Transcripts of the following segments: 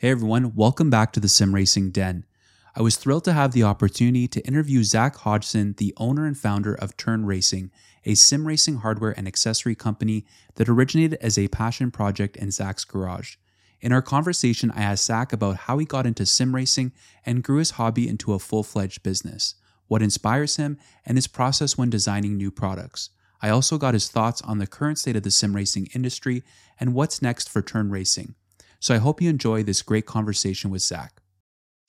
Hey everyone, welcome back to the Sim Racing Den. I was thrilled to have the opportunity to interview Zach Hodgson, the owner and founder of Turn Racing, a sim racing hardware and accessory company that originated as a passion project in Zach's garage. In our conversation, I asked Zach about how he got into sim racing and grew his hobby into a full fledged business, what inspires him, and his process when designing new products. I also got his thoughts on the current state of the sim racing industry and what's next for Turn Racing. So I hope you enjoy this great conversation with Zach.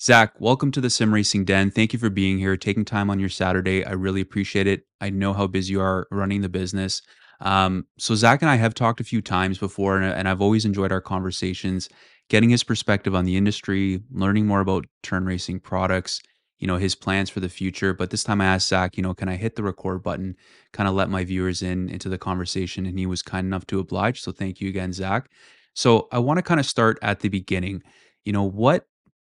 Zach, welcome to the Sim Racing Den. Thank you for being here, taking time on your Saturday. I really appreciate it. I know how busy you are running the business. Um, so, Zach and I have talked a few times before, and, and I've always enjoyed our conversations, getting his perspective on the industry, learning more about turn racing products, you know, his plans for the future. But this time I asked Zach, you know, can I hit the record button, kind of let my viewers in into the conversation? And he was kind enough to oblige. So, thank you again, Zach. So, I want to kind of start at the beginning. You know, what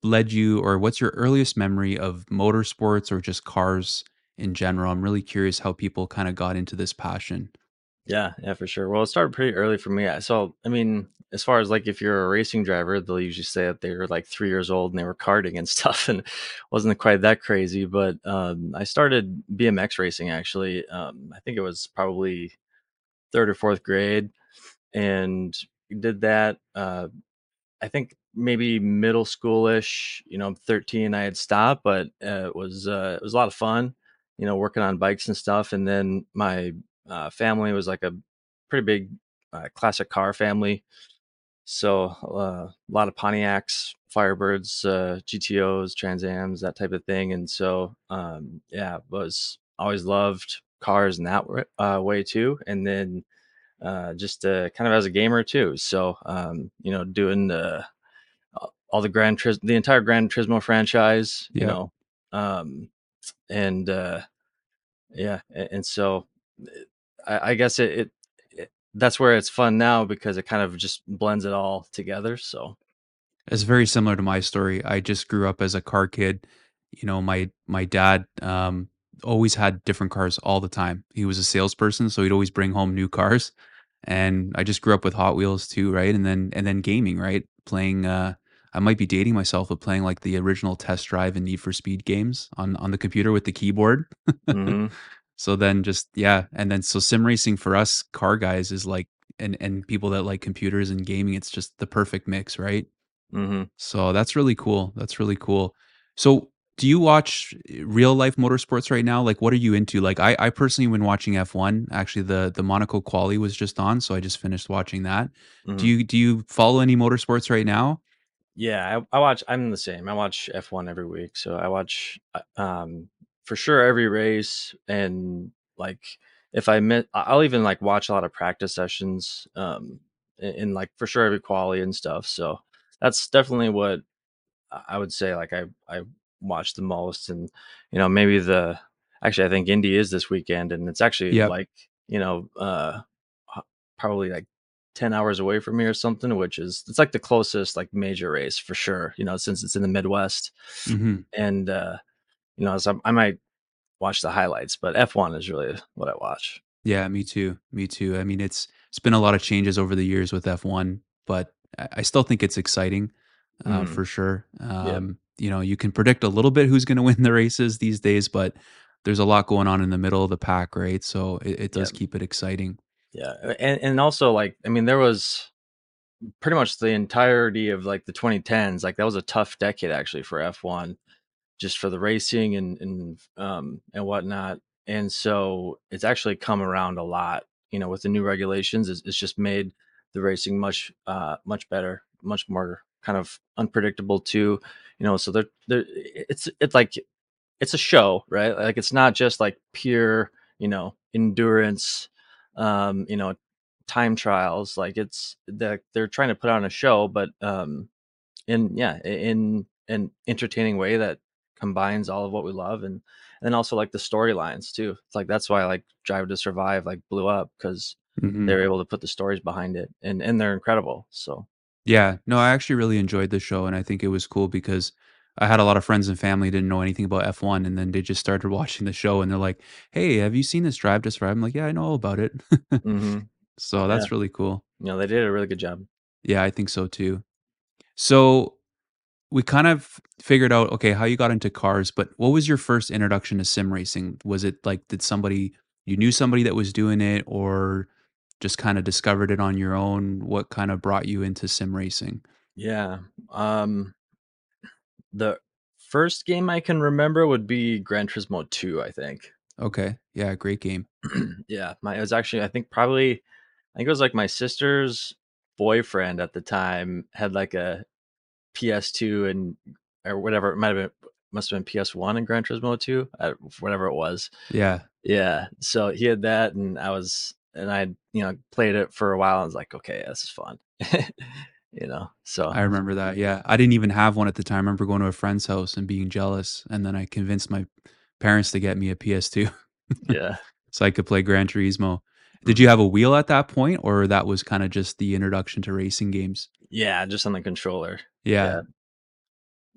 led you or what's your earliest memory of motorsports or just cars in general? I'm really curious how people kind of got into this passion. Yeah, yeah, for sure. Well, it started pretty early for me. So, I mean, as far as like if you're a racing driver, they'll usually say that they were like three years old and they were karting and stuff, and wasn't quite that crazy. But um, I started BMX racing actually. Um, I think it was probably third or fourth grade, and did that. Uh, I think maybe middle schoolish. You know, I'm 13. I had stopped, but uh, it was uh, it was a lot of fun. You know, working on bikes and stuff. And then my uh, family was like a pretty big uh, classic car family. So uh, a lot of Pontiacs, Firebirds, uh, GTOs, Transams, that type of thing. And so, um, yeah, was always loved cars in that way too. And then uh, just uh, kind of as a gamer too. So, um, you know, doing the all the Grand Tris- the entire Gran Turismo franchise, you know, um, and uh, yeah, and, and so I, I guess it, it, it, that's where it's fun now because it kind of just blends it all together. So it's very similar to my story. I just grew up as a car kid. You know, my my dad um, always had different cars all the time. He was a salesperson, so he'd always bring home new cars. And I just grew up with Hot Wheels too, right? And then and then gaming, right? Playing uh I might be dating myself, but playing like the original Test Drive and Need for Speed games on on the computer with the keyboard. mm-hmm. So then just yeah, and then so sim racing for us car guys is like and and people that like computers and gaming, it's just the perfect mix, right? Mm-hmm. So that's really cool. That's really cool. So do you watch real life motorsports right now? Like, what are you into? Like, I, I personally been watching F1. Actually, the the Monaco quali was just on, so I just finished watching that. Mm-hmm. Do you do you follow any motorsports right now? Yeah, I, I, watch. I'm the same. I watch F1 every week, so I watch uh, um, for sure every race and like if I miss, I'll even like watch a lot of practice sessions, um, in, like for sure every quality and stuff. So that's definitely what I would say. Like I, I watch the most and, you know, maybe the, actually I think Indy is this weekend and it's actually yep. like, you know, uh, probably like 10 hours away from me or something, which is, it's like the closest like major race for sure, you know, since it's in the Midwest mm-hmm. and, uh, you know, so I might watch the highlights, but F1 is really what I watch. Yeah, me too. Me too. I mean, it's it's been a lot of changes over the years with F1, but I still think it's exciting uh, mm. for sure. Um, You know, you can predict a little bit who's going to win the races these days, but there's a lot going on in the middle of the pack, right? So it, it does keep it exciting. Yeah, and and also like I mean, there was pretty much the entirety of like the 2010s. Like that was a tough decade actually for F1 just for the racing and and um, and whatnot. And so it's actually come around a lot. You know, with the new regulations, it's, it's just made the racing much uh, much better, much more kind of unpredictable too. You know, so they're, they're it's it's like it's a show, right? Like it's not just like pure, you know, endurance, um, you know, time trials. Like it's that they're trying to put on a show, but um, in yeah, in an entertaining way that combines all of what we love and and also like the storylines too. It's like that's why like Drive to Survive like blew up because mm-hmm. they're able to put the stories behind it and and they're incredible. So yeah, no, I actually really enjoyed the show and I think it was cool because I had a lot of friends and family didn't know anything about F1 and then they just started watching the show and they're like, "Hey, have you seen this Drive to Survive?" I'm like, "Yeah, I know all about it." mm-hmm. So that's yeah. really cool. Know, they did a really good job. Yeah, I think so too. So we kind of figured out okay how you got into cars, but what was your first introduction to sim racing? Was it like did somebody you knew somebody that was doing it or just kind of discovered it on your own? What kind of brought you into sim racing? Yeah. Um, the first game I can remember would be Gran Turismo 2, I think. Okay. Yeah, great game. yeah, my it was actually I think probably I think it was like my sister's boyfriend at the time had like a PS2 and or whatever it might have been must have been PS1 and Gran Turismo 2, uh, whatever it was. Yeah. Yeah. So he had that and I was and I you know played it for a while and was like, okay, this is fun. you know. So I remember that. Yeah. I didn't even have one at the time. I remember going to a friend's house and being jealous and then I convinced my parents to get me a PS2 yeah. so I could play Gran Turismo. Did Mhm. you have a wheel at that point or that was kind of just the introduction to racing games? Yeah, just on the controller. Yeah. Yeah,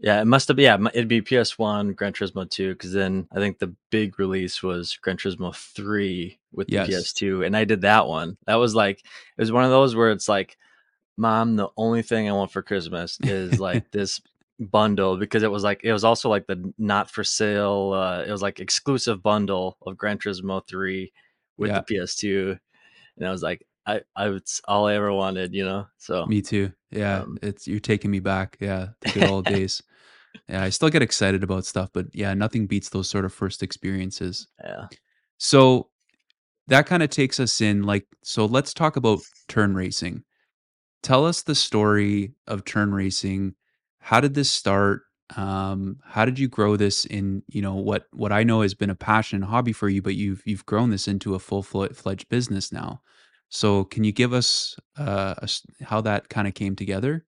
it must have. Yeah, it'd be PS1, Gran Turismo 2, because then I think the big release was Gran Turismo 3 with the Yes. PS2, and I did that one. That was like it was one of those where it's like, Mom, the only thing I want for Christmas is like this bundle because it was like it was also like the not for sale. Uh, it was like exclusive bundle of Gran Turismo 3 with Yeah. the PS2, and I was like, I, I it's all I ever wanted, you know. So Me too. Yeah, Um, it's you're taking me back. Yeah, the good old days. Yeah, I still get excited about stuff, but yeah, nothing beats those sort of first experiences. yeah, So that kind of takes us in like so let's talk about turn racing. Tell us the story of turn racing. How did this start? Um, how did you grow this in, you know, what what I know has been a passion and hobby for you, but you've you've grown this into a full fledged business now. So can you give us uh, a how that kind of came together?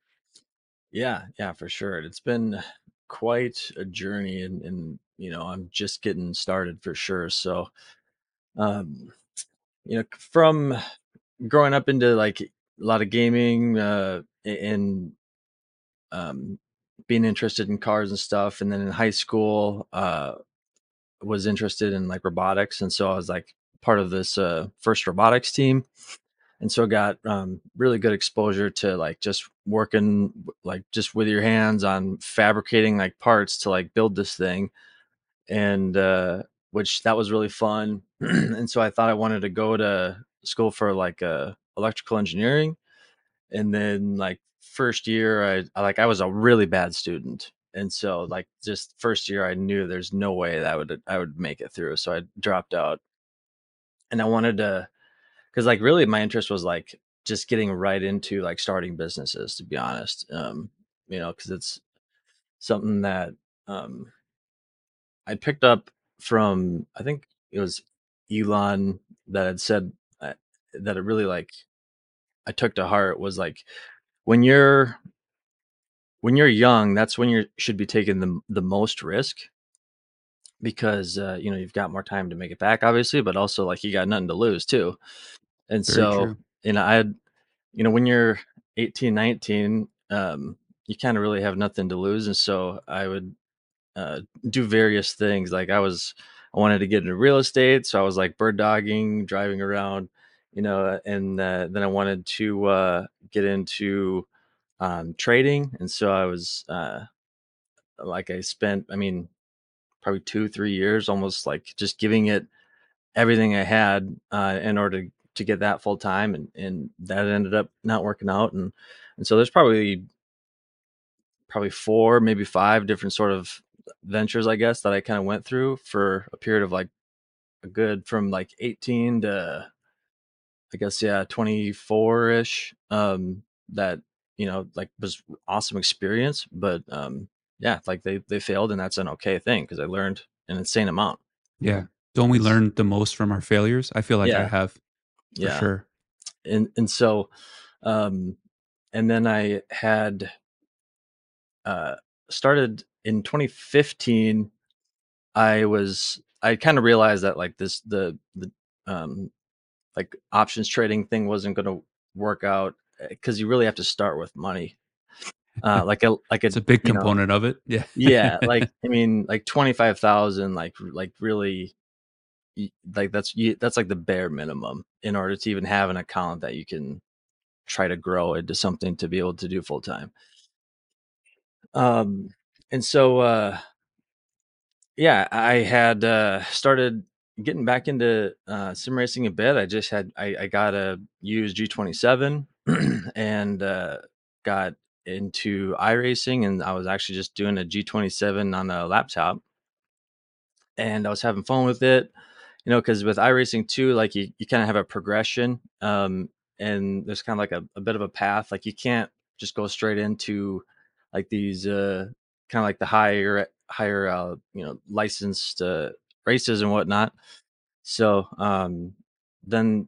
yeah, yeah, for sure. It's been quite a journey, and and you know, I'm just getting started for sure. So, um, you know, from growing up into like a lot of gaming, uh, and um, being interested in cars and stuff, and then in high school, uh, was interested in like robotics, and so I was like part of this uh, first robotics team, and so got um, really good exposure to like just working like just with your hands on fabricating like parts to like build this thing, and uh, which that was really fun, and so I thought I wanted to go to school for like uh, electrical engineering, and then like first year I, I like I was a really bad student. And so like just first year I knew there's no way that I would I would make it through. So I dropped out. And I wanted to cuz like really my interest was like just getting right into like starting businesses to be honest um you know cuz it's something that um I picked up from I think it was Elon that had said uh, that it really like I took to heart was like when you're when you're young, that's when you should be taking the the most risk because uh, you know you've got more time to make it back, obviously, but also like you got nothing to lose too. And Very so, true. you know, I you know, when you're 18, 19, um, you kind of really have nothing to lose, and so I would uh, do various things. Like I was, I wanted to get into real estate, so I was like bird dogging, driving around, you know, and uh, then I wanted to uh, get into um, trading, and so I was uh, like, I spent, I mean, probably two, three years, almost like just giving it everything I had uh, in order to, get that full time, and and that ended up not working out, and and so there's probably probably four, maybe five different sort of ventures, I guess, that I kind of went through for a period of like a good from like 18 to I guess yeah, 24 ish. Um, that you know like was awesome experience, but um, yeah, like they they failed, and that's an okay thing because I learned an insane amount. Yeah. Don't we learn the most from our failures? I feel like I have for yeah, sure. and and so, um, and then I had uh started in 2015 I was I kind of realized that like this the the um like options trading thing wasn't going to work out because you really have to start with money. Uh like a like a It's a big you know component of it. Yeah. yeah like I mean like 25,000 like like really like that's you, that's like the bare minimum in order to even have an account that you can try to grow into something to be able to do full time. Um, and so, uh, yeah, I had uh, started getting back into uh, sim racing a bit. I just had I, I got a used G27 and uh, got into iRacing, and I was actually just doing a G27 on a laptop, and I was having fun with it. You know, because with iRacing too, like you, you kind of have a progression, um, and there's kind of like a, a bit of a path. Like you can't just go straight into like these uh, kind of like the higher higher uh, you know licensed uh, races and whatnot. So um, then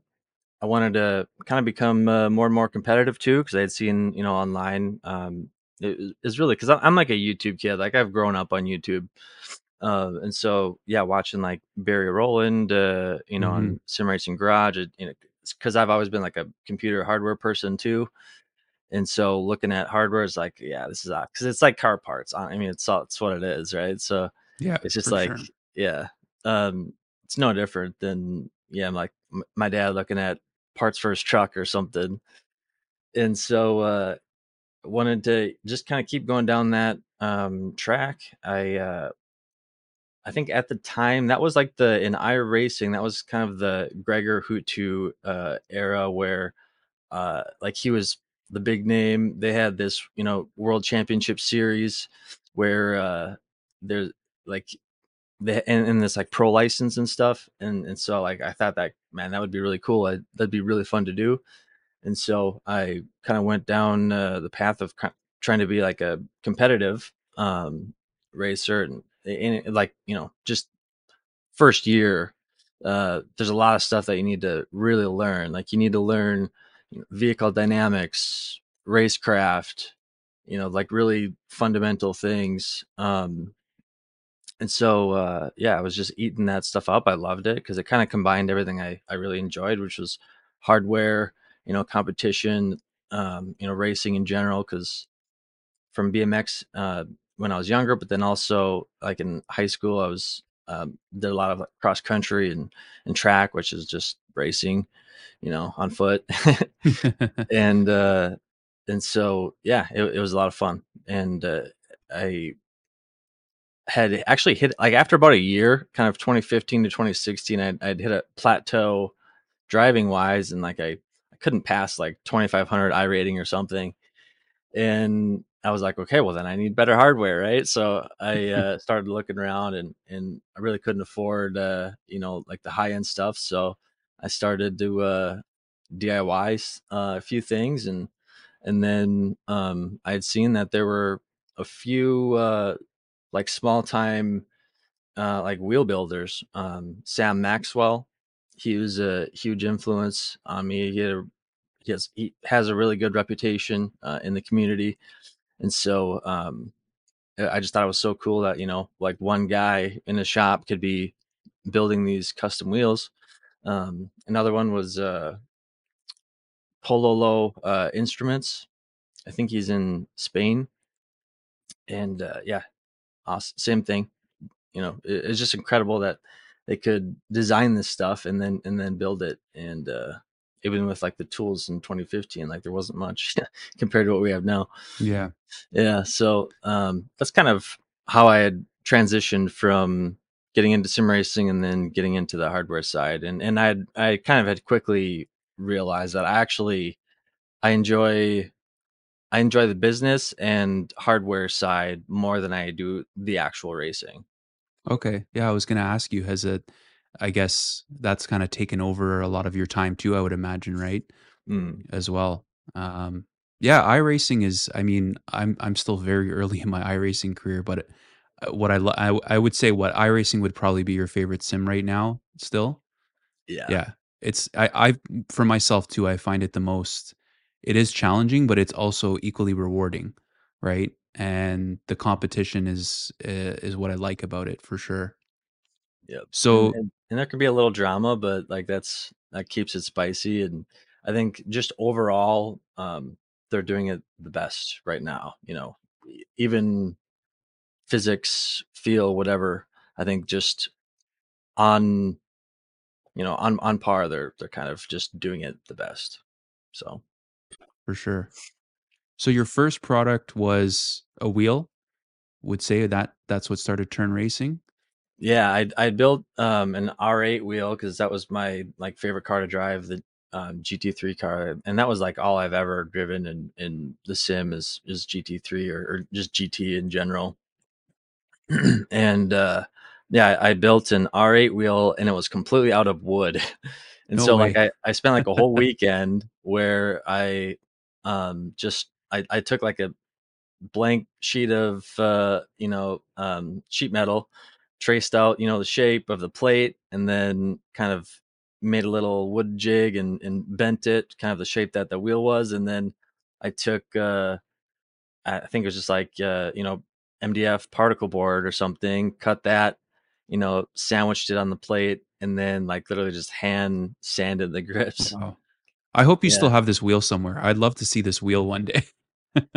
I wanted to kind of become uh, more and more competitive too because I had seen you know online. Um, it is really because I'm like a YouTube kid. Like I've grown up on YouTube. Uh, and so, yeah, watching like Barry Rowland, uh, you know, Mhm. on Sim Racing Garage, it, you know, because I've always been like a computer hardware person too. And so, looking at hardware is like, yeah, this is because it's like car parts. I mean, it's it's what it is, right? So Yeah, it's just like, sure. yeah, um, it's no different than yeah, like my dad looking at parts for his truck or something. And so, uh, wanted to just kind of keep going down that um, track. I uh, I think at the time that was like the in iRacing that was kind of the Greger Huttu uh, era where uh, like he was the big name. They had this you know World Championship series where uh, there's like they and, and this like pro license and stuff and and so like I thought that man that would be really cool. I, that'd be really fun to do. And so I kind of went down uh, the path of trying to be like a competitive um, racer and, and like you know just first year uh, there's a lot of stuff that you need to really learn like you need to learn vehicle dynamics racecraft you know like really fundamental things um, and so uh, yeah i was just eating that stuff up i loved it because it kind of combined everything I, I really enjoyed which was hardware you know competition um, you know racing in general because from bmx uh, when i was younger but then also like in high school i was um, did a lot of like, cross country and and track which is just racing you know on foot. And uh and so yeah it, it was a lot of fun. And uh, i had actually hit like after about a year, kind of 2015 to 2016, I'd, I'd hit a plateau driving wise, and like I, I couldn't pass like 2500 iRating or something, and I was like, okay, well then I need better hardware, right? So I uh, started looking around, and and I really couldn't afford, uh, you know, like the high end stuff, so I started to uh, DIY uh, a few things, and and then um, I had seen that there were a few uh, like small time uh, like wheel builders. Um, Sam Maxwell, he was a huge influence on me. He, a, he has he has a really good reputation uh, in the community, and so um, I just thought it was so cool that you know like one guy in a shop could be building these custom wheels. Um, another one was uh, Pololo uh, Instruments. I think he's in Spain, and uh, yeah, awesome. same thing. You know, it, it's just incredible that they could design this stuff and then and then build it. And uh, even with like the tools in 2015, like there wasn't much compared to what we have now. yeah. Yeah, so um, that's kind of how I had transitioned from getting into sim racing and then getting into the hardware side. And and I I kind of had quickly realized that I actually I enjoy I enjoy the business and hardware side more than I do the actual racing. Okay. Yeah, I was gonna ask you, has it I guess that's kinda taken over a lot of your time too, I would imagine, right? Mm, As well. Um, yeah, iRacing is I mean, I'm I'm still very early in my iRacing career, but uh, what I lo I I would say what iRacing would probably be your favorite sim right now still? yeah. Yeah. It's I I for myself too, I find it the most it is challenging, but it's also equally rewarding, right? And the competition is uh, is what I like about it for sure. Yep. So and and there can be a little drama, but like that's that keeps it spicy. And I think just overall, um, they're doing it the best right now. You know, even physics, feel, whatever. I think just on you know on on par, they're they're kind of just doing it the best. So for sure. So your first product was a wheel? would say that that's what started Turn Racing. Yeah, I I built um, an R8 wheel because that was my like favorite car to drive, the um, GT3 car, and that was like all I've ever driven in in the sim is is GT3 or, or just GT in general. and uh, yeah, I, I built an R8 wheel, and it was completely out of wood. and No so like. I I spent like a whole weekend where I um just I I took like a blank sheet of uh, you know um, sheet metal, traced out you know the shape of the plate, and then kind of made a little wood jig and, and bent it kind of the shape that the wheel was, and then I took uh, I think it was just like uh, you know MDF particle board or something, cut that, you know, sandwiched it on the plate, and then like literally just hand sanded the grips. Wow. I hope you Yeah. still have this wheel somewhere. I'd love to see this wheel one day.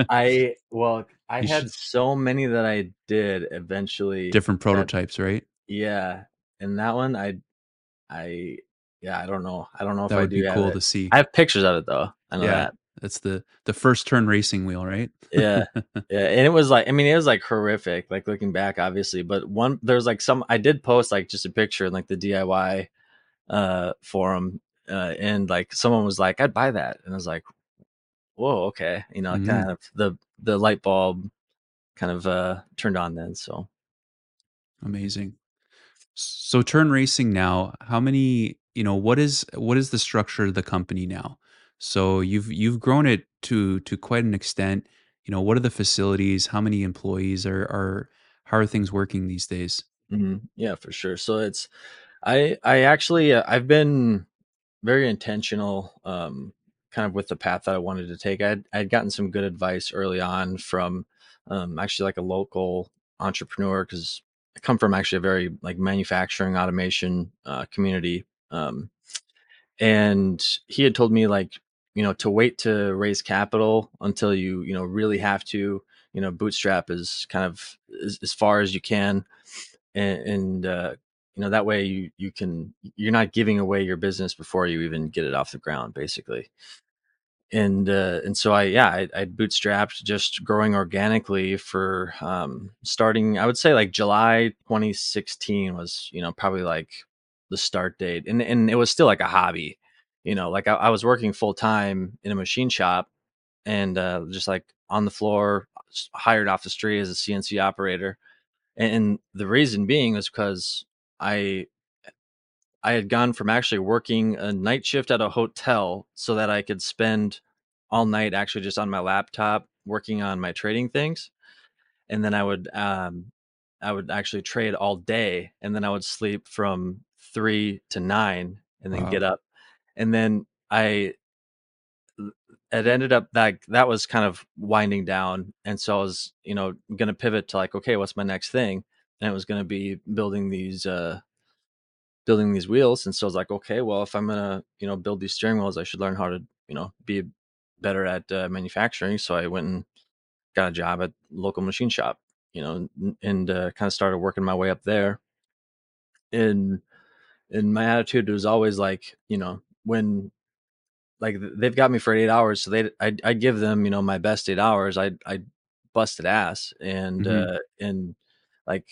I well, I You had should- so many that I did eventually. Different that- prototypes, right? Yeah, and that one, I, I, yeah, I don't know. I don't know if That I would do be cool to see. I have pictures of it though. I know Yeah. that. That's the the first turn racing wheel, right? Yeah, yeah, and it was like, I mean, it was like horrific. Like looking back, obviously, but one there's like some I did post like just a picture in like the DIY uh forum, uh, and like someone was like, "I'd buy that," and I was like, "Whoa, okay," you know, Mhm. kind of the the light bulb kind of uh turned on then. So Amazing. So turn racing now, how many, you know, what is what is the structure of the company now? So you've you've grown it to to quite an extent. You know, what are the facilities? How many employees are are how are things working these days? Mhm. Yeah, for sure. So it's I I actually uh, I've been very intentional um kind of with the path that I wanted to take. I'd I'd gotten some good advice early on from um actually like a local entrepreneur cuz I come from actually a very like manufacturing automation uh community um and he had told me like you know to wait to raise capital until you you know really have to you know bootstrap is kind of as, as far as you can and, and uh, you know that way you you can you're not giving away your business before you even get it off the ground basically. And uh, and so I yeah I, I bootstrapped just growing organically for um, starting I would say like July 2016 was you know probably like the start date. And and it was still like a hobby you know like I, I was working full time in a machine shop and uh, just like on the floor hired off the street as a CNC operator. And the reason being was because I I had gone from actually working a night shift at a hotel so that I could spend all night actually just on my laptop working on my trading things, and then I would um I would actually trade all day, and then I would sleep from three to nine, and then Wow. get up, and then I it ended up that that was kind of winding down and so i was you know going to pivot to like okay what's my next thing and it was going to be building these uh building these wheels and so i was like okay well if i'm going to you know build these steering wheels i should learn how to you know be better at uh, manufacturing so i went and got a job at local machine shop you know and, and uh, kind of started working my way up there and and my attitude was always like you know when like they've got me for eight hours, so they I I give them you know my best eight hours. I I busted ass, and Mhm. uh, and like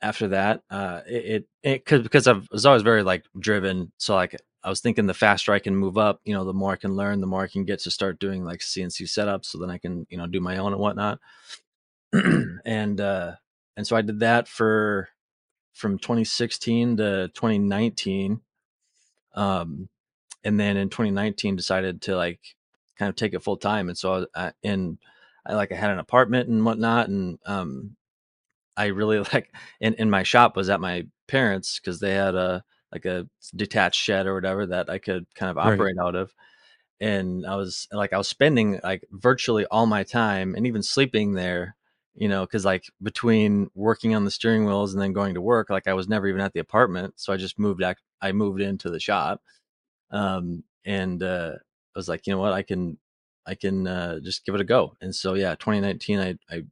after that, uh, it it, it cause, because I was always very like driven. So like I was thinking, the faster I can move up, you know, the more I can learn, the more I can get to start doing like CNC setups, so then I can you know do my own and whatnot. and uh, and so I did that for from 2016 to 2019. Um, and then in 2019 decided to like kind of take it full time and so I, I and I like I had an apartment and whatnot and um I really like in, in my shop was at my parents because they had a like a detached shed or whatever that I could kind of Right. operate out of and I was like I was spending like virtually all my time and even sleeping there you know because like between working on the steering wheels and then going to work like I was never even at the apartment so I just moved ac- I moved into the shop um, and uh, I was like, you know what, I can, I can uh, just give it a go. And so yeah, 2019, I I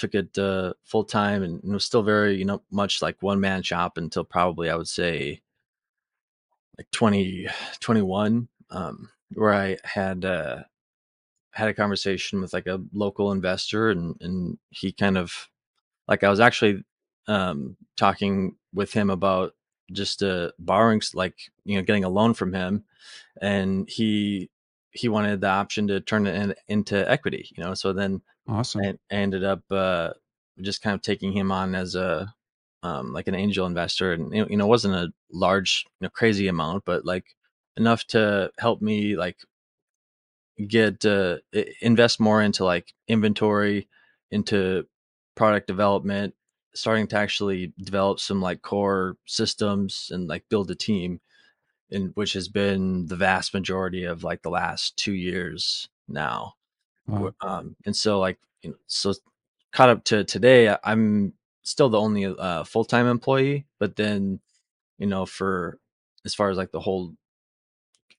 took it uh, full time, and it was still very you know much like one man shop until probably I would say like 2021, um, where I had uh, had a conversation with like a local investor, and and he kind of like I was actually um, talking with him about just uh, borrowing, like you know, getting a loan from him, and he he wanted the option to turn it in, into equity. You know, so then awesome. I, I ended up uh, just kind of taking him on as a um, like an angel investor, and you know, it wasn't a large, you know, crazy amount, but like enough to help me like get uh, invest more into like inventory, into product development, starting to actually develop some like core systems and like build a team, and which has been the vast majority of like the last two years now. Wow. Um, and so like you know, so caught up to today, I'm still the only uh, full time employee, but then you know for as far as like the whole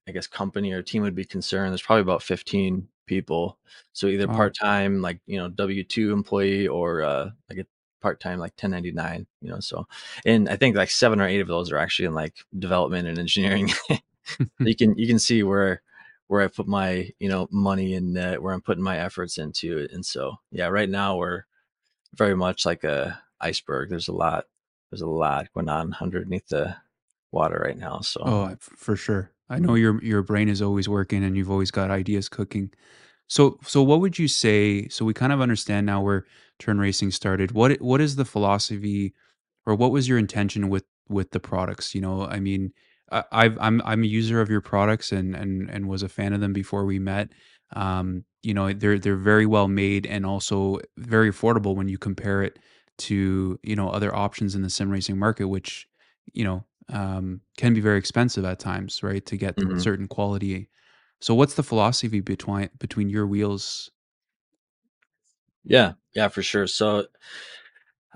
I guess company or team would be concerned, there's probably about 15 people. So either Wow. part time, like you know, W two employee, or uh, like a part time, like 1099. You know, so and I think like seven or eight of those are actually in like development and engineering. you can you can see where where I put my you know money and uh, where I'm putting my efforts into it. And so yeah, right now we're very much like a iceberg. There's a lot there's a lot going on underneath the water right now. So Oh, for sure. I know your your brain is always working and you've always got ideas cooking. So so what would you say so we kind of understand now where turn racing started. What what is the philosophy or what was your intention with with the products, you know? I mean, I, I've I'm I'm a user of your products and and and was a fan of them before we met. Um, you know, they're they're very well made and also very affordable when you compare it to, you know, other options in the sim racing market which, you know, um, can be very expensive at times, right? To get mhm. certain quality. So what's the philosophy between between your wheels? yeah, yeah, for sure. So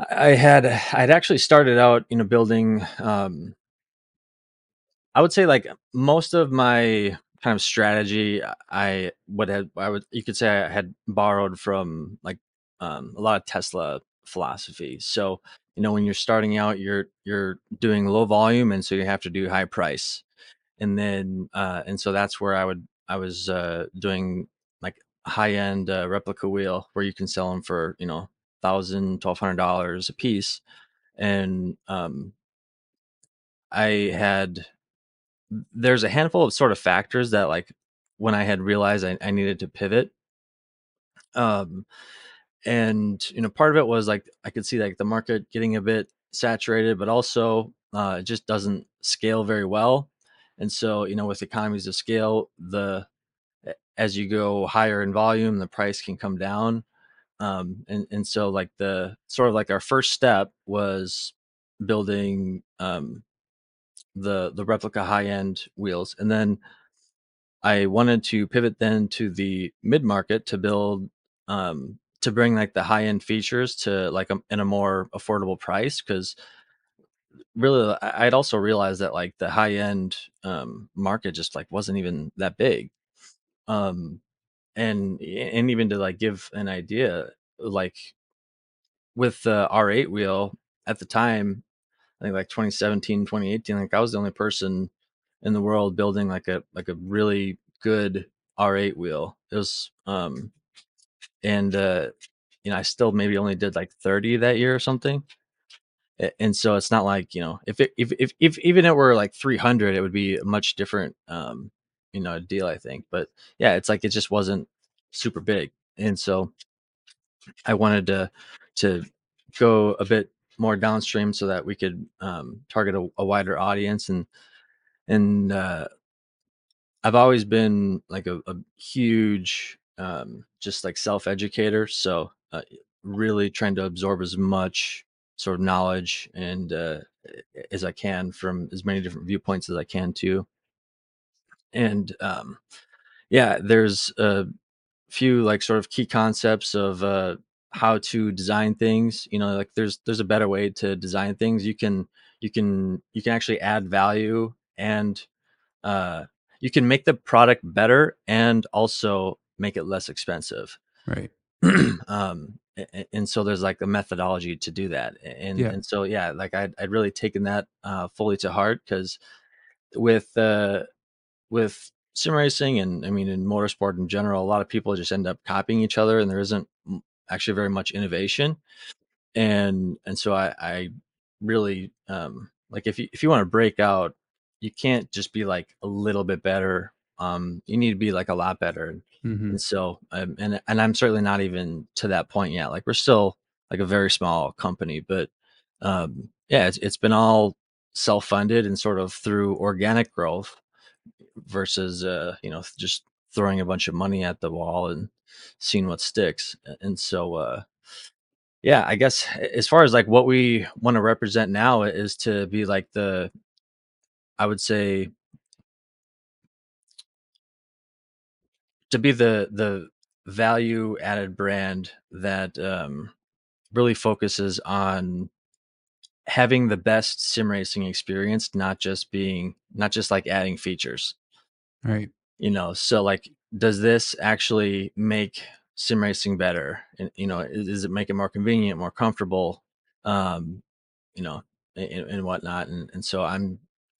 I had I'd actually started out, you know, building um I would say like most of my kind of strategy I would have I would you could say I had borrowed from like um a lot of Tesla philosophy. So, you know, when you're starting out, you're you're doing low volume and so you have to do high price. And then uh and so that's where I would I was uh doing like high end uh, replica wheel where you can sell them for, you know, thousand, twelve hundred dollars a piece and um, I had there's a handful of sort of factors that like when I had realized I, I needed to pivot. Um, and you know, part of it was like I could see like the market getting a bit saturated, but also uh, it just doesn't scale very well. And so, you know, with economies of scale, the as you go higher in volume, the price can come down. Um, and and so like the sort of like our first step was building um, the the replica high end wheels, and then I wanted to pivot then to the mid market to build um, to bring like the high end features to like a, in a more affordable price because really I- I'd also realized that like the high end um, market just like wasn't even that big. Um, and and even to like give an idea like with the R8 wheel at the time I think like 2017 2018 like I was the only person in the world building like a like a really good R8 wheel it was um and uh you know I still maybe only did like 30 that year or something and so it's not like you know if it if if, if even it were like 300 it would be a much different um you know deal I think. But yeah it's like it just wasn't super big. And so I wanted to to go a bit more downstream so that we could um, target a, a, wider audience. And and uh, I've always been like a, a huge um, just like self educator so uh, really trying to absorb as much sort of knowledge and uh, as I can from as many different viewpoints as I can too. And um, yeah there's a few like sort of key concepts of uh, how to design things you know like there's there's a better way to design things. You can you can you can actually add value and uh, you can make the product better and also make it less expensive. Right. um, and, so there's like a methodology to do that and Yeah. and so yeah like i'd, I'd really taken that uh, fully to heart because with uh with sim racing and I mean in motorsport in general, a lot of people just end up copying each other, and there isn't actually very much innovation. And and so I, I really um, like if you if you want to break out, you can't just be like a little bit better. Um, you need to be like a lot better. Mm-hmm. And so um, and and I'm certainly not even to that point yet. Like we're still like a very small company, but um, yeah, it's it's been all self funded and sort of through organic growth versus uh, you know just throwing a bunch of money at the wall and seeing what sticks. And so uh, yeah, I guess as far as like what we want to represent now is to be like the I would say to be the the value added brand that um, really focuses on having the best sim racing experience, not just being not just like adding features. Right. You know, so like does this actually make sim racing better? And you know, does it make it more convenient, more comfortable? Um, you know, and, and whatnot. And and so I'm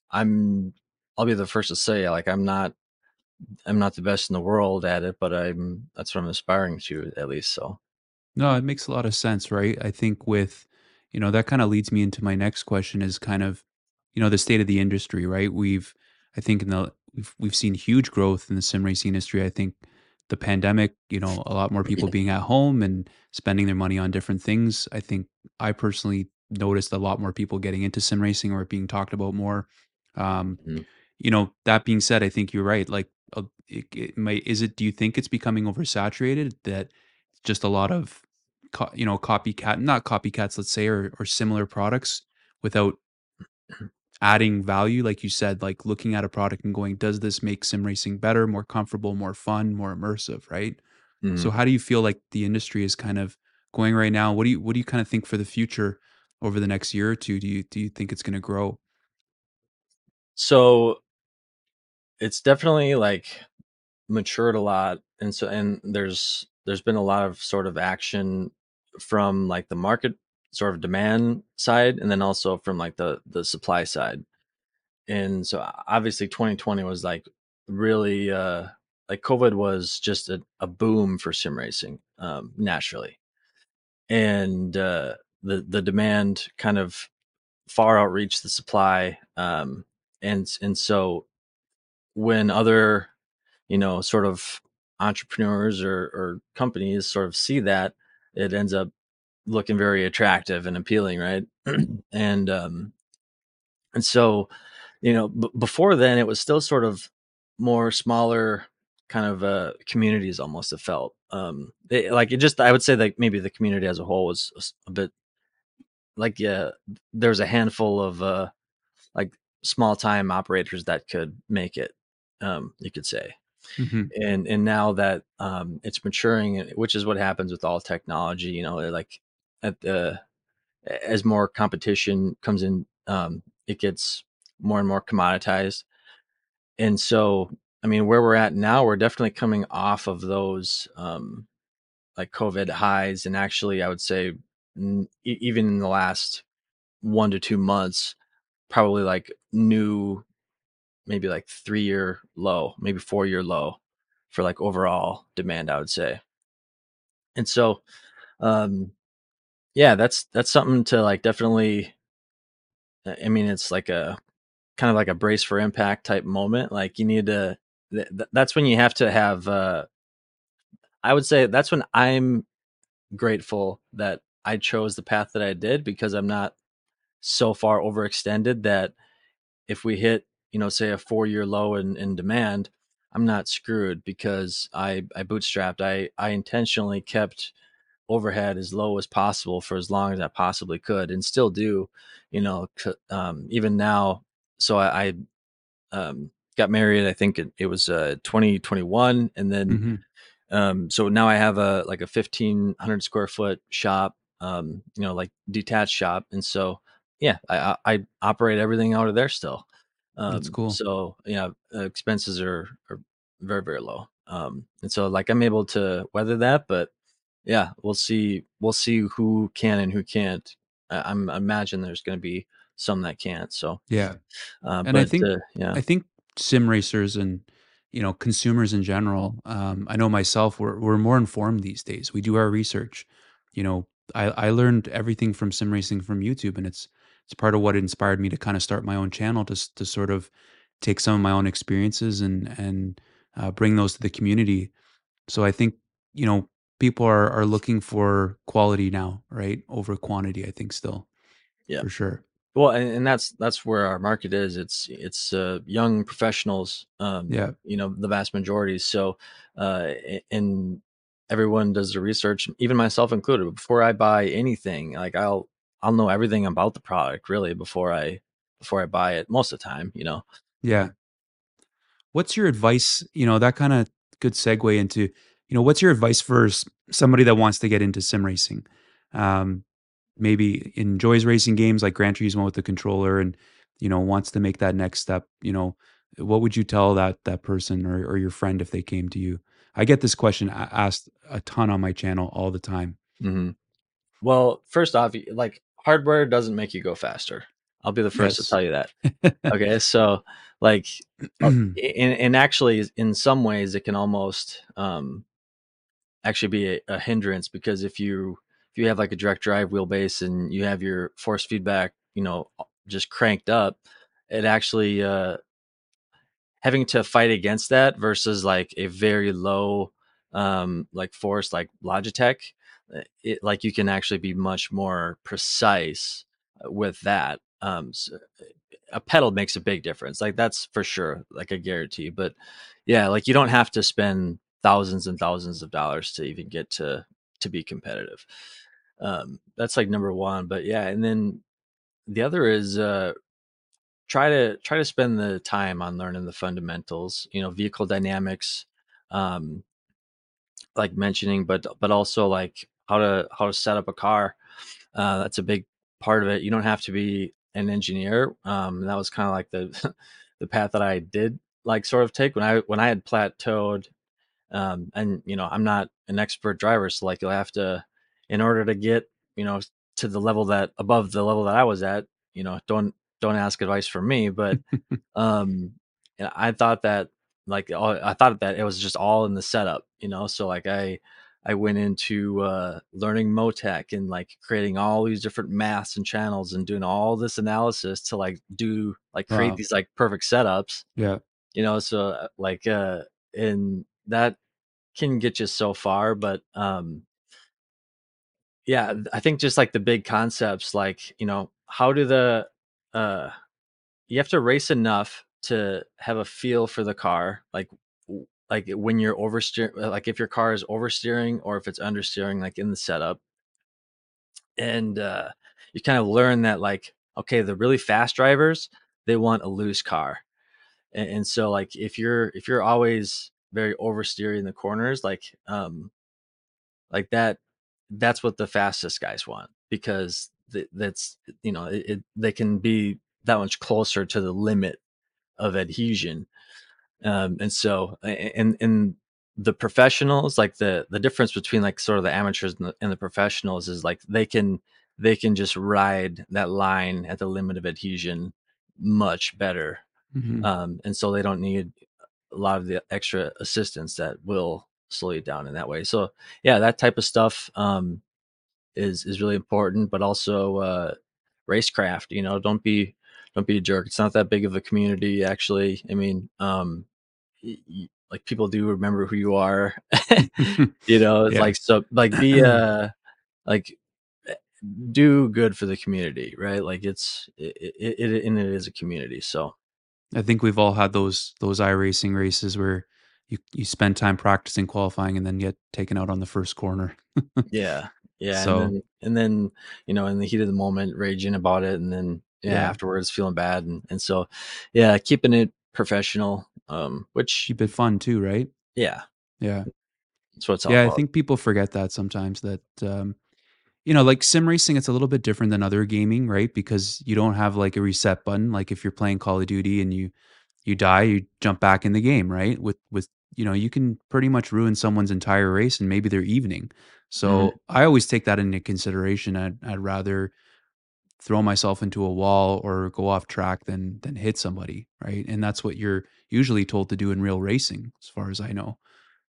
I'm I'll be the first to say like I'm not I'm not the best in the world at it, but I'm that's what I'm aspiring to at least. So no, it makes a lot of sense, right? I think with you know, that kind of leads me into my next question is kind of, you know, the state of the industry, right? We've, I think in the, we've, we've seen huge growth in the sim racing industry. I think the pandemic, you know, a lot more people being at home and spending their money on different things. I think I personally noticed a lot more people getting into sim racing or being talked about more. Um, mm-hmm. You know, that being said, I think you're right. Like, uh, it, it may, is it, do you think it's becoming oversaturated that just a lot of co- you know copycat not copycats let's say or, or similar products without adding value? Like you said like looking at a product and going does this make sim racing better more comfortable more fun more immersive right? Mm-hmm. so how do you feel like the industry is kind of going right now? What do you what do you kind of think for the future over the next year or two? Do you do you think it's going to grow? So it's definitely like matured a lot and so and there's there's been a lot of sort of action from like the market sort of demand side and then also from like the the supply side. And so obviously 2020 was like really uh like covid was just a, a boom for sim racing um naturally. And uh the the demand kind of far outreached the supply um and and so when other you know sort of entrepreneurs or, or companies sort of see that it ends up looking very attractive and appealing, right? and um, and so, you know, b- before then, it was still sort of more smaller kind of uh, communities almost. It felt um, like it just. I would say that maybe the community as a whole was, a bit like yeah, there was a handful of uh, like small time operators that could make it. Um, you could say, Mm-hmm. And and now that um, it's maturing, which is what happens with all technology, you know, like at the as more competition comes in, um, it gets more and more commoditized. And so, I mean, where we're at now, we're definitely coming off of those um, like COVID highs, and actually, I would say n- even in the last one to two months, probably like new maybe like three year low, maybe four year low for like overall demand, I would say. And so, um, yeah, that's that's something to like definitely. I mean, it's like a kind of like a brace for impact type moment. Like you need to. Th- that's when you have to have. Uh, I would say that's when I'm grateful that I chose the path that I did because I'm not so far overextended that if we hit you know, say a four year low in, in demand, I'm not screwed because I, I bootstrapped. I, I intentionally kept overhead as low as possible for as long as I possibly could and still do, you know, um, even now. So I, I um, got married, I think it, it was uh, 2021. And then, mm-hmm. um, so now I have a like a 1500 square foot shop, um, you know, like detached shop. And so, yeah, I, I operate everything out of there still. Um, That's cool. So yeah, uh, expenses are are very very low. Um, and so like I'm able to weather that, but yeah, we'll see. We'll see who can and who can't. I, am I imagine there's going to be some that can't. So yeah, uh, and but, I think uh, yeah, I think sim racers and you know consumers in general. Um, I know myself. We're we're more informed these days. We do our research. You know, I I learned everything from sim racing from YouTube, and it's it's part of what inspired me to kind of start my own channel to to sort of take some of my own experiences and and uh, bring those to the community. So I think you know people are are looking for quality now, right, over quantity. I think still Yeah. for sure. Well, and, and that's that's where our market is. It's it's uh, young professionals. Um, Yeah, you know, the vast majority. So, uh, and everyone does the research, even myself included. Before I buy anything, like I'll I'll know everything about the product really before I before I buy it. Most of the time, you know. yeah. What's your advice? You know, that kind of good segue into, you know, what's your advice for somebody that wants to get into sim racing? Um, maybe enjoys racing games like Gran Turismo with the controller and, you know, wants to make that next step. You know, what would you tell that that person or, or your friend if they came to you? I get this question asked a ton on my channel all the time. hmm Well, first off, like hardware doesn't make you go faster. I'll be the first to tell you that. Okay, so like, uh, and, and actually, in some ways, it can almost um, actually be a, a hindrance because if you if you have like a direct drive wheelbase and you have your force feedback, you know, just cranked up, it actually uh, having to fight against that versus like a very low um, like force like Logitech, it like you can actually be much more precise uh, with that. Um, so a pedal makes a big difference. Like that's for sure, like a guarantee. But yeah, like you don't have to spend thousands and thousands of dollars to even get to to be competitive. Um, that's like number one. But yeah, and then the other is uh, try to try to spend the time on learning the fundamentals. You know, vehicle dynamics, um, like mentioning, but but also like how to how to set up a car. Uh, that's a big part of it. You don't have to be an engineer. Um, that was kind of like the the path that I did like sort of take when I when I had plateaued. Um, and you know, I'm not an expert driver, so like you'll have to, in order to get you know to the level that above the level that I was at, you know, don't don't ask advice from me, but um, I thought that like all, I thought that it was just all in the setup, you know. So like I I went into uh, learning Motec and like creating all these different maths and channels and doing all this analysis to like do like create wow. these like perfect setups, Yeah. you know. So uh, like uh, and that can get you so far, but um, yeah, I think just like the big concepts, like you know, how do the uh you have to race enough to have a feel for the car like like when you're oversteer like if your car is oversteering or if it's understeering like in the setup and uh you kind of learn that like okay the really fast drivers they want a loose car. And, and so like if you're if you're always very oversteering the corners like um like that that's what the fastest guys want because th- that's you know it, it, they can be that much closer to the limit of adhesion um, and so and and the professionals like the the difference between like sort of the amateurs and the, and the professionals is like they can they can just ride that line at the limit of adhesion much better hmm um, and so they don't need a lot of the extra assistance that will slow you down in that way. So yeah that type of stuff um, is is really important but also uh, racecraft you know don't be don't be a jerk. It's not that big of a community actually. I mean um, like people do remember who you are you know it's yeah. like so like be uh like eh, do good for the community right like it's it, it, it and it is a community so I think we've all had those those iRacing races where you you spend time practicing qualifying and then get taken out on the first corner. yeah yeah and So then and then you know in the heat of the moment raging about it and then yeah yeah, afterwards feeling bad and, and so yeah keeping it professional um which keep it fun too, right? yeah Yeah. that's what it's all Yeah, I think people forget that sometimes that um you know, like sim racing it's a little bit different than other gaming, right? Because you don't have like a reset button like if you're playing Call of Duty and you you die, you jump back in the game, right? With with you know, you can pretty much ruin someone's entire race and maybe their evening. hmm So I always take that into consideration. I'd, I'd rather throw myself into a wall or go off track than than hit somebody, right? And that's what you're usually told to do in real racing, as far as I know.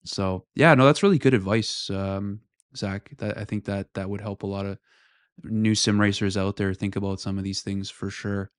So yeah, no, that's really good advice, um, Zach. That I think that that would help a lot of new sim racers out there think about some of these things for sure.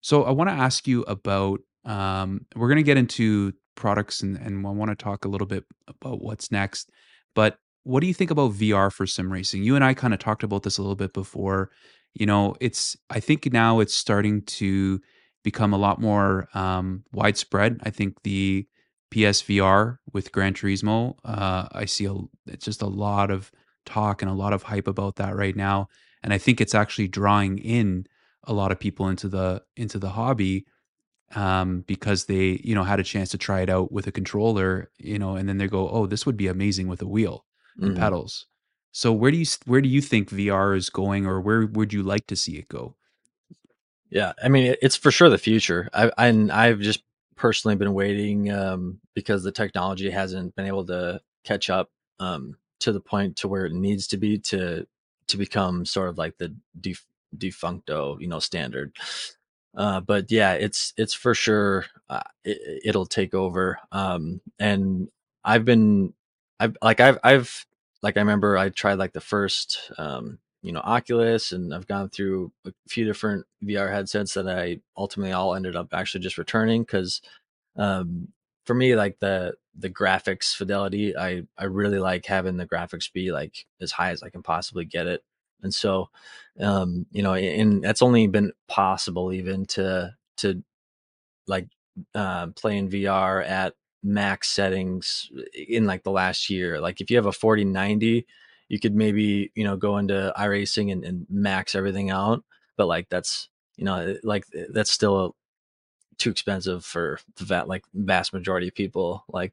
So I want to ask you about. Um, we're going to get into products and and I want to talk a little bit about what's next. But what do you think about VR for sim racing? You and I kind of talked about this a little bit before. You know, it's I think now it's starting to become a lot more um, widespread. I think the PSVR with Gran Turismo, uh, I see a, it's just a lot of talk and a lot of hype about that right now, and I think it's actually drawing in a lot of people into the into the hobby um, because they you know had a chance to try it out with a controller, you know, and then they go, oh, this would be amazing with a wheel and hmm pedals. So where do you where do you think VR is going, or where would you like to see it go? Yeah, I mean, it's for sure the future. I, I I've just personally been waiting um, because the technology hasn't been able to catch up um, to the point to where it needs to be to to become sort of like the def, defuncto, you know, standard. Uh, but yeah, it's it's for sure uh, it, it'll take over. Um, and I've been, I've like I've I've like I remember I tried like the first um, you know Oculus, and I've gone through a few different VR headsets that I ultimately all ended up actually just returning because um, for me like the the graphics fidelity, I I really like having the graphics be like as high as I can possibly get it, and so um, you know, and that's only been possible even to to like uh, play in VR at max settings in like the last year. Like if you have a 4090, you could maybe, you know, go into iRacing and, and max everything out. But like that's, you know, like that's still too expensive for the va- like vast majority of people. Like,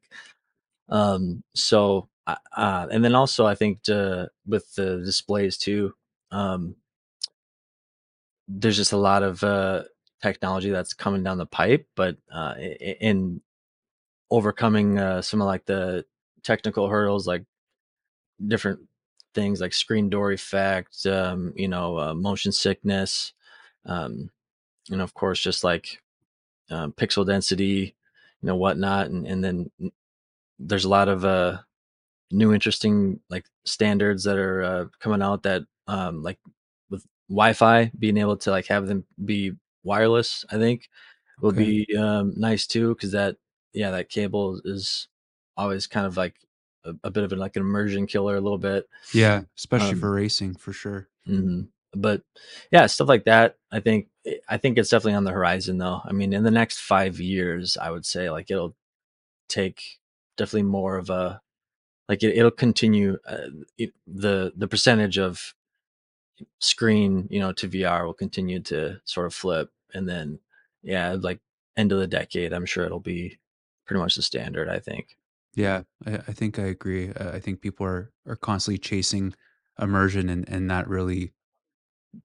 um, so, uh, uh, and then also I think to, with the displays too, um, there's just a lot of uh, technology that's coming down the pipe, but uh, in overcoming uh, some of like the technical hurdles, like different things like screen door effect, um, you know, uh, motion sickness, um, and of course, just like um, pixel density, you know, whatnot, and and then there's a lot of uh, new interesting like standards that are uh, coming out that um, like with Wi-Fi being able to like have them be wireless, I think will Okay. be um, nice too because that yeah that cable is always kind of like a, a bit of an, like an immersion killer a little bit. Yeah, especially Um, for racing, for sure. mhm. But yeah, stuff like that. I think I think it's definitely on the horizon though. I mean, in the next five years, I would say like it'll take definitely more of a like it, it'll continue uh, it, the the percentage of screen you know to VR will continue to sort of flip and then yeah like end of the decade I'm sure it'll be pretty much the standard I think Yeah, I, I think I agree. Uh, I think people are are constantly chasing immersion, and and that really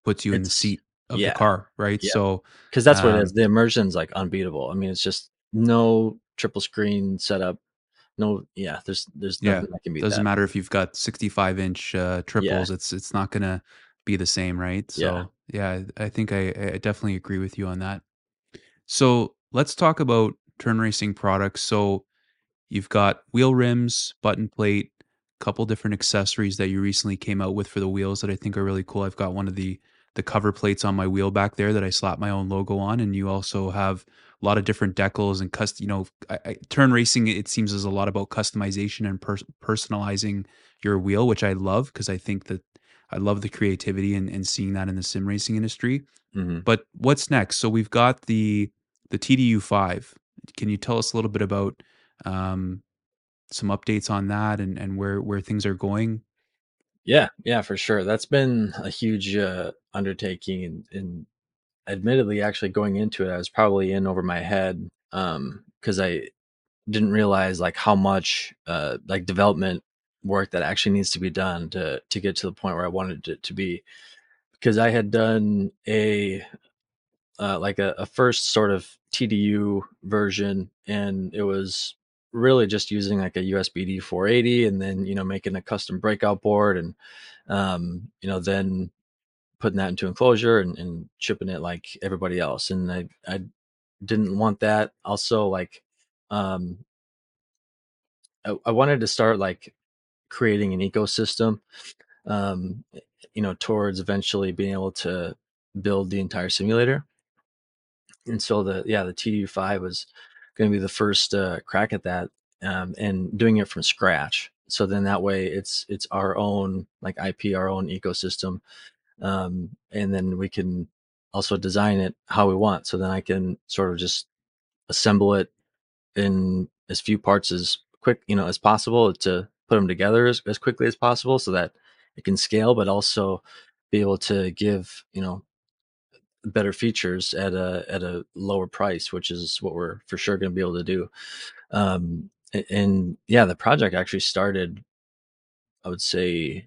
puts you in the seat of the car, right? yeah So, because that's what it is um, the immersion's like unbeatable I mean it's just no triple screen setup no yeah there's there's yeah, nothing that can beat doesn't that matter if you've got 65 inch uh, yeah triples; it's it's not gonna be the same, right? yeah So, yeah, I think I, I definitely agree with you on that. So, let's talk about turn racing products. So, You've got wheel rims, button plate, a couple different accessories that you recently came out with for the wheels that I think are really cool. I've got one of the the cover plates on my wheel back there that I slap my own logo on, and you also have a lot of different decals and cust. You know, I, I, turn racing it seems is a lot about customization and pers- personalizing your wheel, which I love because I think that I love the creativity and, and seeing that in the sim racing industry. hmm But what's next? So we've got the the TDU five. Can you tell us a little bit about um, some updates on that and and where where things are going? yeah yeah for sure that's been a huge uh undertaking and, and admittedly actually going into it i was probably in over my head um because i didn't realize like how much uh like development work that actually needs to be done to to get to the point where i wanted it to be because i had done a uh, like a, a first sort of tdu version and it was really just using like a usb-d 480 and then you know making a custom breakout board and um you know then putting that into enclosure and, and shipping it like everybody else. And I, I didn't want that. Also, like, um, I, I wanted to start like creating an ecosystem, um, you know, towards eventually being able to build the entire simulator. And so the yeah, the TDU5 was going to be the first uh, crack at that, um, and doing it from scratch. So then that way it's it's our own like IP, our own ecosystem, um, and then we can also design it how we want. So then I can sort of just assemble it in as few parts as quick, you know, as possible to put them together as, as quickly as possible so that it can scale, but also be able to give, you know, better features at a at a lower price, which is what we're for sure going to be able to do. Um, and, yeah, the project actually started. I would say.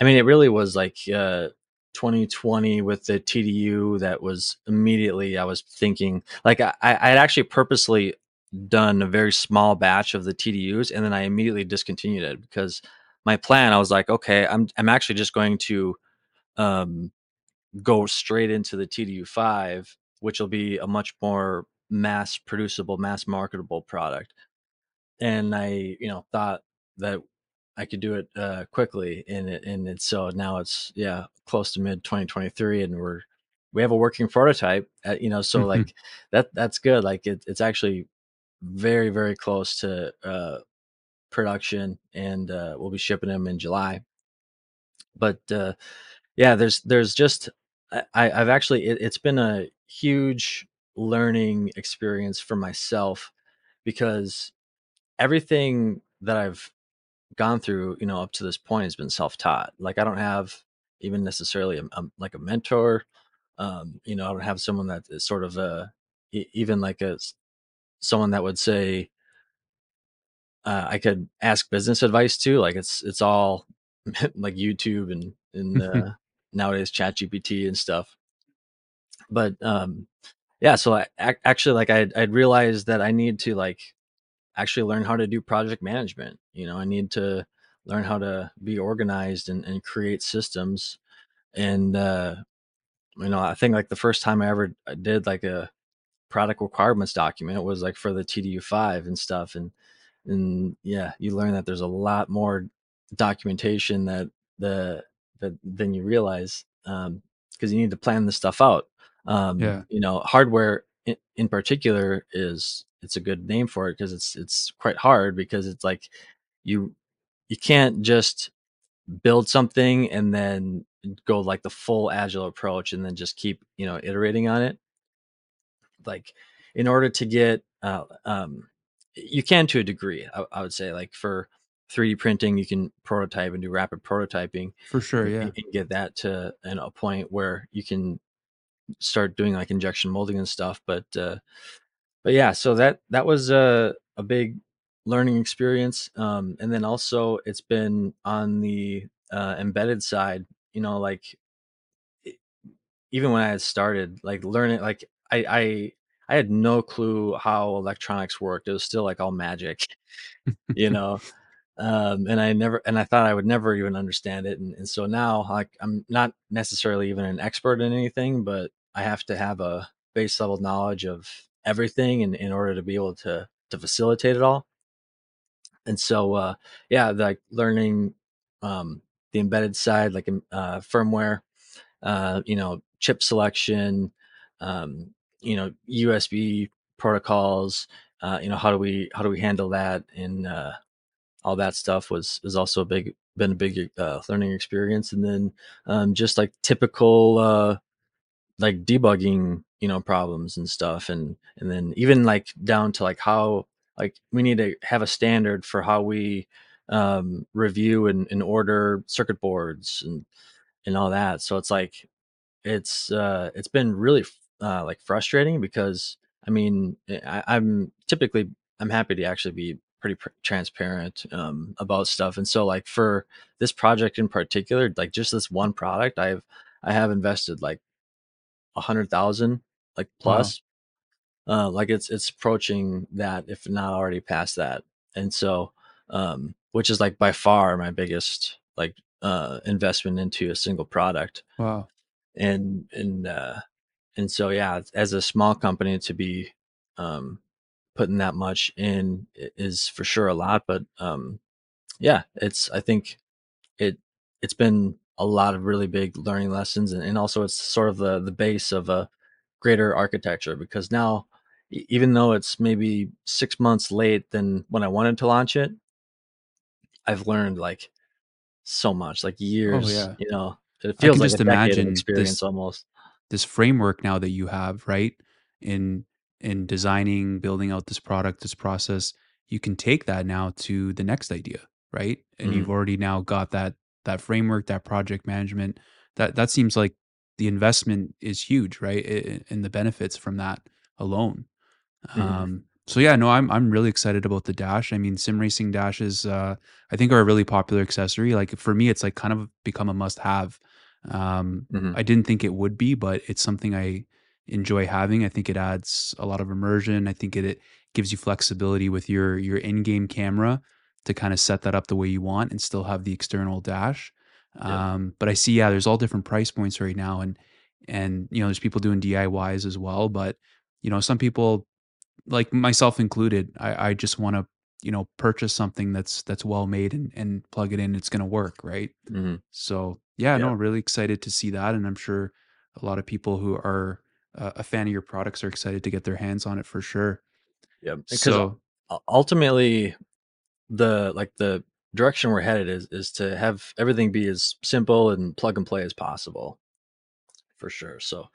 I mean, it really was like uh, 2020 with the TDU. That was immediately. I was thinking like I, I had actually purposely done a very small batch of the TDUs, and then I immediately discontinued it because my plan. I was like, okay, I'm I'm actually just going to um, go straight into the TDU5, which will be a much more mass producible, mass marketable product. And I, you know, thought that I could do it uh, quickly, and it, and it's so now it's yeah close to mid 2023, and we're we have a working prototype, at, you know, so mm-hmm. like that that's good. Like it, it's actually very very close to uh, production, and uh, we'll be shipping them in July. But uh, yeah, there's there's just I, I've actually it, it's been a huge learning experience for myself because everything that I've gone through, you know, up to this point has been self-taught. Like I don't have even necessarily a, a, like a mentor. Um, you know, I don't have someone that is sort of a even like a someone that would say uh, I could ask business advice to. Like it's it's all like YouTube and and uh, nowadays chat gpt and stuff. But um yeah so i actually like i i'd realized that i need to like actually learn how to do project management you know i need to learn how to be organized and, and create systems. And uh you know i think like the first time i ever did like a product requirements document was like for the tdu5 and stuff and and yeah you learn that there's a lot more documentation that the than you realize because um, you need to plan this stuff out. Um, yeah. You know, hardware in, in, particular is it's a good name for it because it's it's quite hard because it's like you you can't just build something and then go like the full agile approach and then just keep you know iterating on it. Like in order to get uh, um, you can to a degree, I, I would say like for 3D printing, you can prototype and do rapid prototyping for sure. Yeah, and, and get that to know, a point where you can start doing like injection molding and stuff. But uh, but yeah, so that that was a a big learning experience. Um, and then also it's been on the uh, embedded side. You know, like even when I had started, like learning, like I I I had no clue how electronics worked. It was still like all magic, you know um, and I never and I thought I would never even understand it, and, and so now I'm not necessarily even an expert in anything, but I have to have a base level knowledge of everything in, in order to be able to to facilitate it all. And so uh, yeah, like learning um, the embedded side, like uh, firmware, uh, you know, chip selection, um, you know, USB protocols. Uh, you know, how do we how do we handle that in uh, all that stuff was is also a big been a big uh, learning experience and then um, just like typical uh, like debugging you know problems and stuff and and then even like down to like how like we need to have a standard for how we um, review and, and order circuit boards and and all that so it's like it's uh it's been really uh like frustrating because i mean I, i'm typically i'm happy to actually be pretty pr- transparent um, about stuff. And so like for this project in particular, like just this one product, I've I have invested like a hundred thousand like plus. Wow. Uh, like it's it's approaching that if not already past that. And so um which is like by far my biggest like uh, investment into a single product. Wow. And and uh, and so yeah, as a small company to be um, putting that much in is for sure a lot. But um, yeah, it's I think it it's been a lot of really big learning lessons, and, and also it's sort of the the base of a greater architecture because now even though it's maybe six months late than when I wanted to launch it, I've learned like so much, like Oh years. yeah. You know, it I feels can like just imagine experience this almost. this framework now that you have, right? In in designing, building out this product, this process, you can take that now to the next idea, right? And hmm you've already now got that that framework, that project management. That that seems like the investment is huge, right? I- I- And the benefits from that alone. hmm Um, so yeah, no, I'm I'm really excited about the dash. I mean, sim racing dashes, uh, I think are a really popular accessory. Like for me, it's like kind of become a must have. Um, hmm I didn't think it would be, but it's something I enjoy having. I think it adds a lot of immersion. I think it, it gives you flexibility with your your in game camera to kind of set that up the way you want and still have the external dash. Yep. Um, but I see, yeah, there's all different price points right now, and and you know, there's people doing DIYs as well. But you know, some people like myself included, I, I just want to, you know, purchase something that's that's well made and and plug it in. It's going to work, right? hmm So yeah, no, Yep. really excited to see that, and I'm sure a lot of people who are uh, a fan of your products are excited to get their hands on it for sure. Because So ultimately, the like the direction we're headed is is to have everything be as simple and plug and play as possible for sure so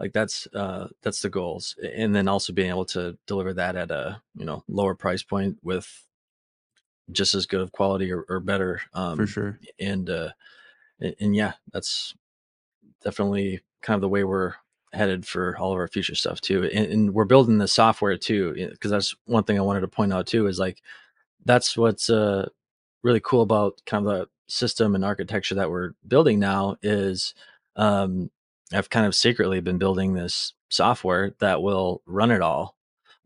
like that's uh that's the goals and then also being able to deliver that at a you know lower price point with just as good of quality or, or better for um sure, and uh and, and yeah that's definitely kind of the way we're headed for all of our future stuff too and, and we're building the software too because that's one thing i wanted to point out too is like that's what's uh, really cool about kind of the system and architecture that we're building now is um, I've kind of secretly been building this software that will run it all.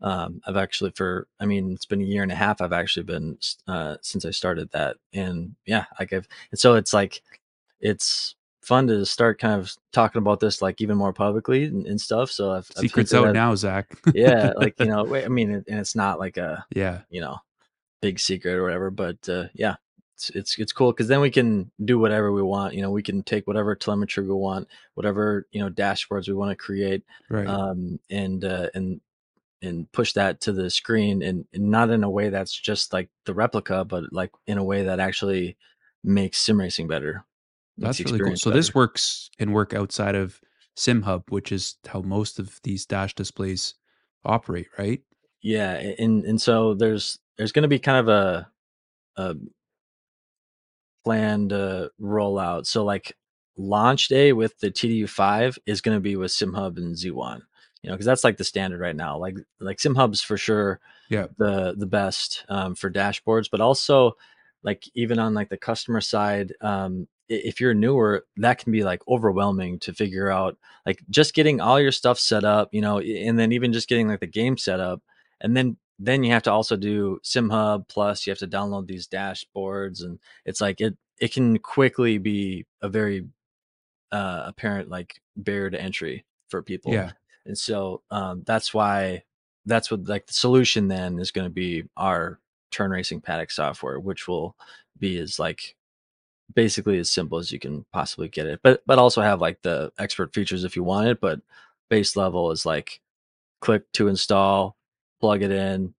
Um, I've actually for I mean it's been a year and a half. I've actually been uh, since I started that, and yeah, like I've and so it's like it's fun to start kind of talking about this like even more publicly and, and stuff. So I've, I've secrets out at now, Zach. yeah, like you know, wait, I mean, and it's not like a yeah, you know big secret or whatever. But uh, yeah, it's it's it's cool because then we can do whatever we want. You know, we can take whatever telemetry we want, whatever you know dashboards we want to create, right. um, and uh, and and push that to the screen, and, and not in a way that's just like the replica, but like in a way that actually makes sim racing better, That's really cool. So this works and work outside of SimHub, which is how most of these dash displays operate, right? Yeah, and and so there's there's going to be kind of a a planned uh, rollout. So like launch day with the TDU5 is going to be with SimHub and Z1. You know, because that's like the standard right now. Like like SimHub's for sure Yeah, the the best um, for dashboards, but also like even on like the customer side, um, if you're newer, that can be like overwhelming to figure out. Like just getting all your stuff set up, you know, and then even just getting like the game set up, and then then you have to also do SimHub plus you have to download these dashboards, and it's like it it can quickly be a very uh, apparent like barrier to entry for people, yeah, and so um, that's why that's what like the solution then is going to be our turn racing paddock software, which will be as like basically as simple as you can possibly get it, but but also have like the expert features if you want it. But base level is like click to install, plug it in,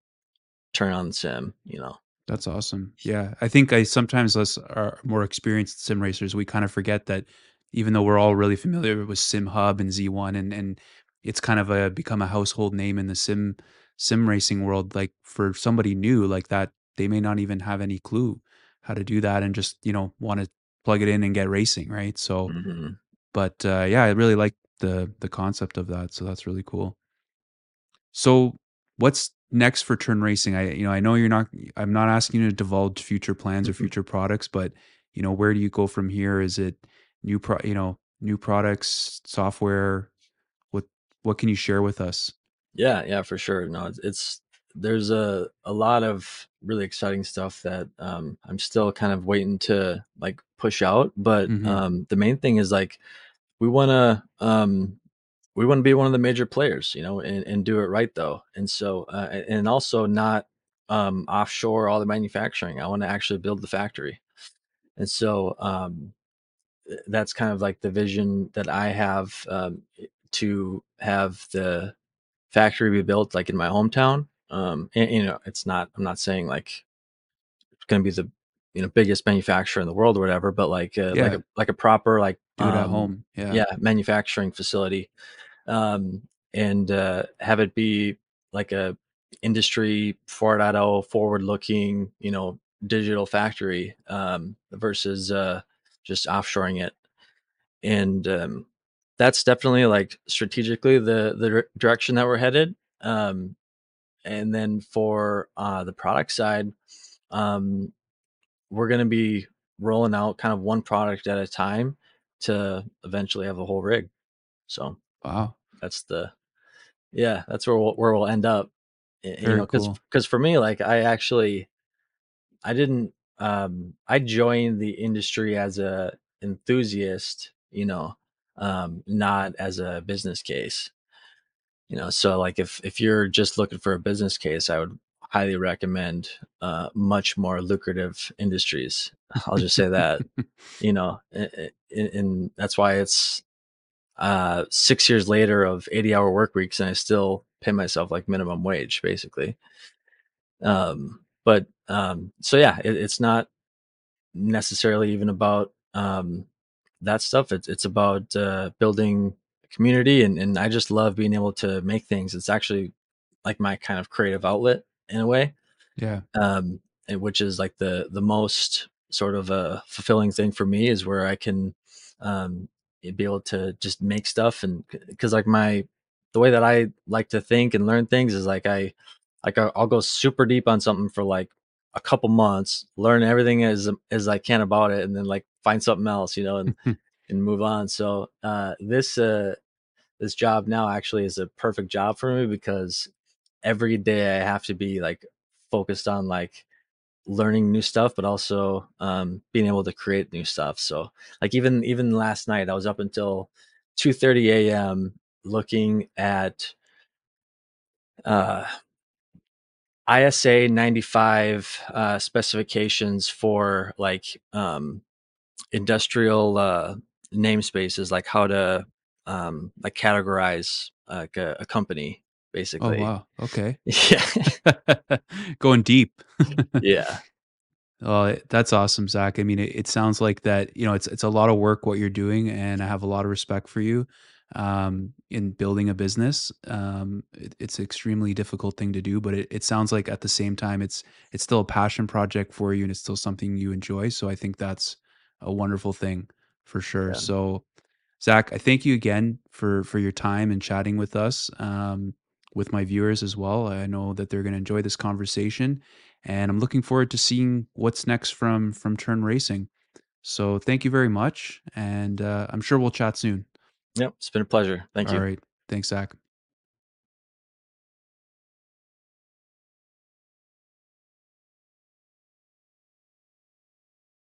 turn on the sim. You know. that's awesome. Yeah, I think I sometimes us are more experienced sim racers, we kind of forget that even though we're all really familiar with SimHub and Z1 and and it's kind of a become a household name in the sim sim racing world, like for somebody new like that, they may not even have any clue how to do that and just, you know, want to plug it in and get racing, right? So hmm But, uh, yeah, I really like the the concept of that, so that's really cool. So, what's next for Turn Racing? I you know, I know you're not I'm not asking you to divulge future plans or future products, but, you know, where do you go from here? Is it new pro you know, new products, software? What what can you share with us? Yeah, yeah, for sure. No, it's, it's there's a a lot of really exciting stuff that um, I'm still kind of waiting to like push out. But hmm um, the main thing is like we want to um, we want to be one of the major players, you know, and, and do it right though. And so uh, and also not um, offshore all the manufacturing. I want to actually build the factory. And so um, that's kind of like the vision that I have um, to have the factory be built like in my hometown. Um, and, you know, it's not. I'm not saying like it's going to be the you know biggest manufacturer in the world or whatever, but like uh, like a like a proper like do it at um, home. Yeah. yeah manufacturing facility, um, and uh, have it be like a industry 4.0 forward looking you know digital factory um, versus uh, just offshoring it and um, that's definitely like strategically the the direction that we're headed. Um, and then for uh, the product side, um, we're going to be rolling out kind of one product at a time to eventually have a whole rig. So Wow. that's the yeah, that's where we'll, where we'll end up. Y- You Very know, because cool. because for me, like I actually I didn't um I joined the industry as a enthusiast, you know, um not as a business case. You know, so like if if you're just looking for a business case, I would highly recommend uh much more lucrative industries. I'll just say that, you know, and, and that's why it's uh 6 years later of 80 hour work weeks and I still pay myself like minimum wage basically. Um but um so yeah, it, it's not necessarily even about um, that stuff. It's it's about uh, building community, and and I just love being able to make things. It's actually like my kind of creative outlet in a way, Yeah. um, and which is like the the most sort of a fulfilling thing for me is where I can um, be able to just make stuff, and because like my the way that I like to think and learn things is like I like I'll, I'll go super deep on something for like a couple months, learn everything as as I can about it, and then like find something else, you know, and and move on. So uh, this uh, this job now actually is a perfect job for me because every day I have to be like focused on like learning new stuff, but also um, being able to create new stuff. So like even even last night, I was up until two thirty a.m. looking at uh, ISA 95 uh, specifications for like um, industrial uh, namespaces, like how to um, like categorize like a, a company, basically. Oh wow. Okay. Yeah, Going deep. yeah, Oh, that's awesome, Zach. I mean, it, it sounds like that, you know, it's it's a lot of work what you're doing, and I have a lot of respect for you um, in building a business. Um, it, it's an extremely difficult thing to do, but it, it sounds like at the same time, it's it's still a passion project for you, and it's still something you enjoy. So I think that's a wonderful thing for sure. yeah. So Zach, I thank you again for for your time and chatting with us, um, with my viewers as well. I know that they're going to enjoy this conversation, and I'm looking forward to seeing what's next from from Turn Racing. So thank you very much, and uh, I'm sure we'll chat soon. Yep, it's been a pleasure. Thank All you. All right, thanks, Zach.